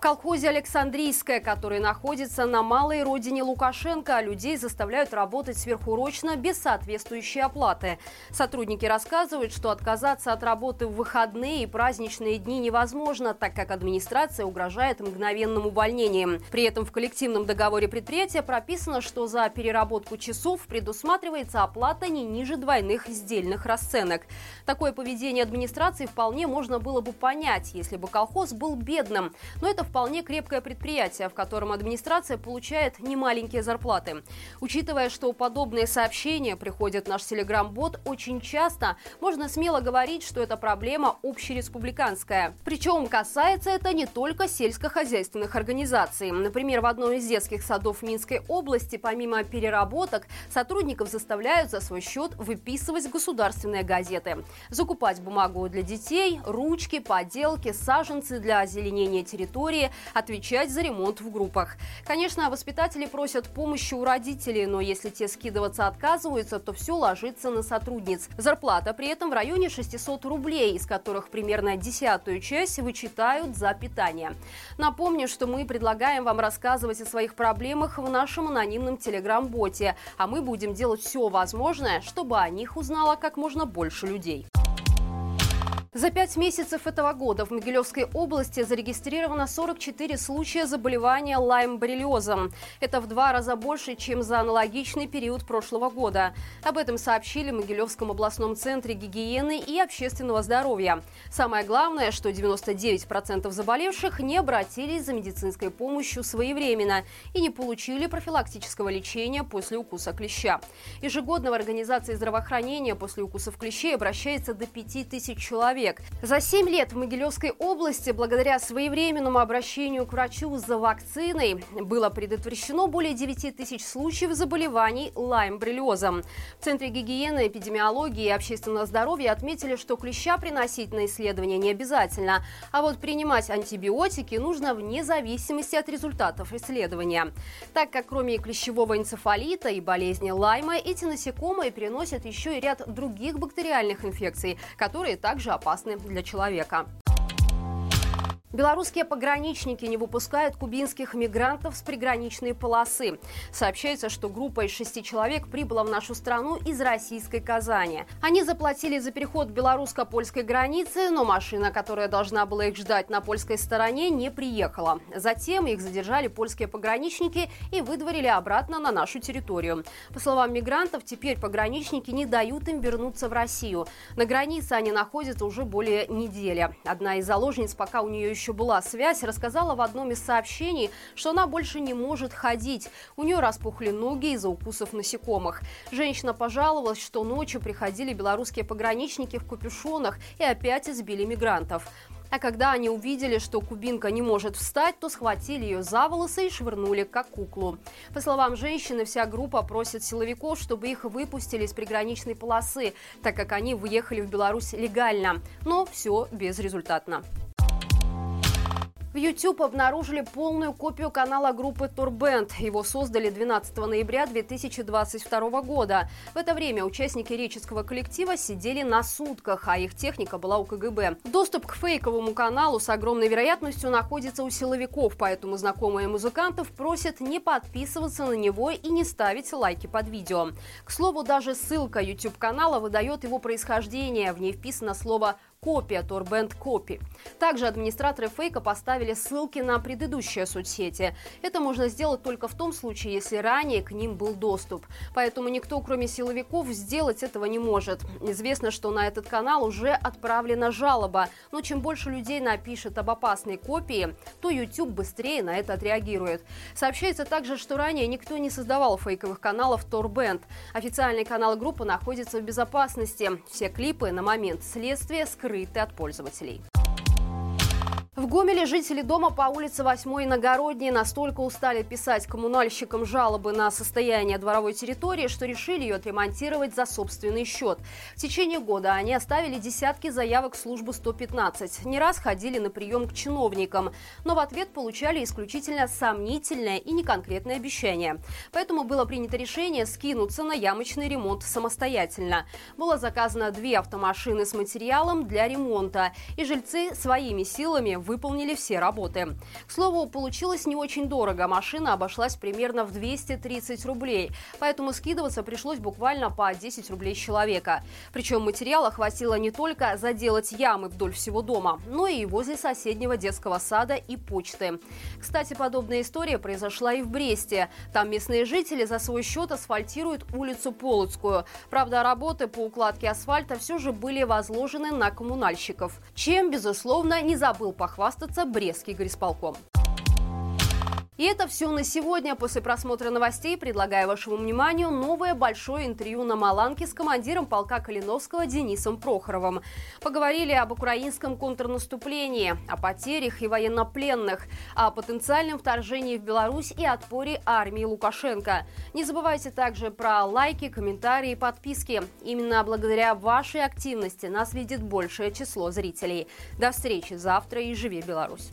Колхозе «Александрийская», который находится на малой родине Лукашенко, людей заставляют работать сверхурочно без соответствующей оплаты. Сотрудники рассказывают, что отказаться от работы в выходные и праздничные дни невозможно, так как администрация угрожает мгновенным увольнением. При этом в коллективном договоре предприятия прописано, что за переработку часов предусматривается оплата не ниже двойных сдельных расценок. Такое поведение администрации вполне можно было бы понять, если бы колхоз был бедным. Но это вполне крепкое предприятие, в котором администрация получает немаленькие зарплаты. Учитывая, что подобные сообщения приходят в наш телеграм-бот очень часто, можно смело говорить, что эта проблема общереспубликанская. Причем касается это не только сельскохозяйственных организаций. Например, в одном из детских садов Минской области, помимо переработок, сотрудников заставляют за свой счет выписывать государственные газеты, закупать бумагу для детей, ручки, поделки, саженцы для озеленения территории, территории, отвечать за ремонт в группах. Конечно, воспитатели просят помощи у родителей, но если те скидываться отказываются, то все ложится на сотрудниц. Зарплата при этом в районе 600 рублей, из которых примерно десятую часть вычитают за питание. Напомню, что мы предлагаем вам рассказывать о своих проблемах в нашем анонимном телеграм-боте, а мы будем делать все возможное, чтобы о них узнало как можно больше людей. За пять месяцев этого года в Могилевской области зарегистрировано 44 случая заболевания лайм-боррелиозом. Это в два раза больше, чем за аналогичный период прошлого года. Об этом сообщили в Могилевском областном центре гигиены и общественного здоровья. Самое главное, что 99% заболевших не обратились за медицинской помощью своевременно и не получили профилактического лечения после укуса клеща. Ежегодно в организации здравоохранения после укусов клещей обращается до 5000 человек человек. За 7 лет в Могилевской области, благодаря своевременному обращению к врачу за вакциной, было предотвращено более 9 тысяч случаев заболеваний лайм-бриллиозом. В Центре гигиены, эпидемиологии и общественного здоровья отметили, что клеща приносить на исследование не обязательно, а вот принимать антибиотики нужно вне зависимости от результатов исследования. Так как кроме клещевого энцефалита и болезни лайма, эти насекомые переносят еще и ряд других бактериальных инфекций, которые также опасны опасны для человека. Белорусские пограничники не выпускают кубинских мигрантов с приграничной полосы. Сообщается, что группа из шести человек прибыла в нашу страну из российской Казани. Они заплатили за переход белорусско-польской границы, но машина, которая должна была их ждать на польской стороне, не приехала. Затем их задержали польские пограничники и выдворили обратно на нашу территорию. По словам мигрантов, теперь пограничники не дают им вернуться в Россию. На границе они находятся уже более недели. Одна из заложниц, пока у нее еще еще была связь, рассказала в одном из сообщений, что она больше не может ходить. У нее распухли ноги из-за укусов насекомых. Женщина пожаловалась, что ночью приходили белорусские пограничники в капюшонах и опять избили мигрантов. А когда они увидели, что кубинка не может встать, то схватили ее за волосы и швырнули как куклу. По словам женщины, вся группа просит силовиков, чтобы их выпустили из приграничной полосы, так как они выехали в Беларусь легально. Но все безрезультатно. В YouTube обнаружили полную копию канала группы Турбенд. Его создали 12 ноября 2022 года. В это время участники реческого коллектива сидели на сутках, а их техника была у КГБ. Доступ к фейковому каналу с огромной вероятностью находится у силовиков, поэтому знакомые музыкантов просят не подписываться на него и не ставить лайки под видео. К слову, даже ссылка YouTube канала выдает его происхождение. В ней вписано слово копия Торбенд Копи. Также администраторы фейка поставили ссылки на предыдущие соцсети. Это можно сделать только в том случае, если ранее к ним был доступ. Поэтому никто, кроме силовиков, сделать этого не может. Известно, что на этот канал уже отправлена жалоба. Но чем больше людей напишет об опасной копии, то YouTube быстрее на это отреагирует. Сообщается также, что ранее никто не создавал фейковых каналов Торбенд. Официальный канал группы находится в безопасности. Все клипы на момент следствия скрыты скрыты от пользователей. В Гомеле жители дома по улице 8 Иногородней настолько устали писать коммунальщикам жалобы на состояние дворовой территории, что решили ее отремонтировать за собственный счет. В течение года они оставили десятки заявок в службу 115. Не раз ходили на прием к чиновникам, но в ответ получали исключительно сомнительное и неконкретное обещание. Поэтому было принято решение скинуться на ямочный ремонт самостоятельно. Было заказано две автомашины с материалом для ремонта, и жильцы своими силами выполнили все работы. К слову, получилось не очень дорого. Машина обошлась примерно в 230 рублей. Поэтому скидываться пришлось буквально по 10 рублей с человека. Причем материала хватило не только заделать ямы вдоль всего дома, но и возле соседнего детского сада и почты. Кстати, подобная история произошла и в Бресте. Там местные жители за свой счет асфальтируют улицу Полоцкую. Правда, работы по укладке асфальта все же были возложены на коммунальщиков. Чем, безусловно, не забыл похвастаться похвастаться Брестский горисполком. И это все на сегодня. После просмотра новостей предлагаю вашему вниманию новое большое интервью на Маланке с командиром полка Калиновского Денисом Прохоровым. Поговорили об украинском контрнаступлении, о потерях и военнопленных, о потенциальном вторжении в Беларусь и отпоре армии Лукашенко. Не забывайте также про лайки, комментарии и подписки. Именно благодаря вашей активности нас видит большее число зрителей. До встречи завтра и живи Беларусь!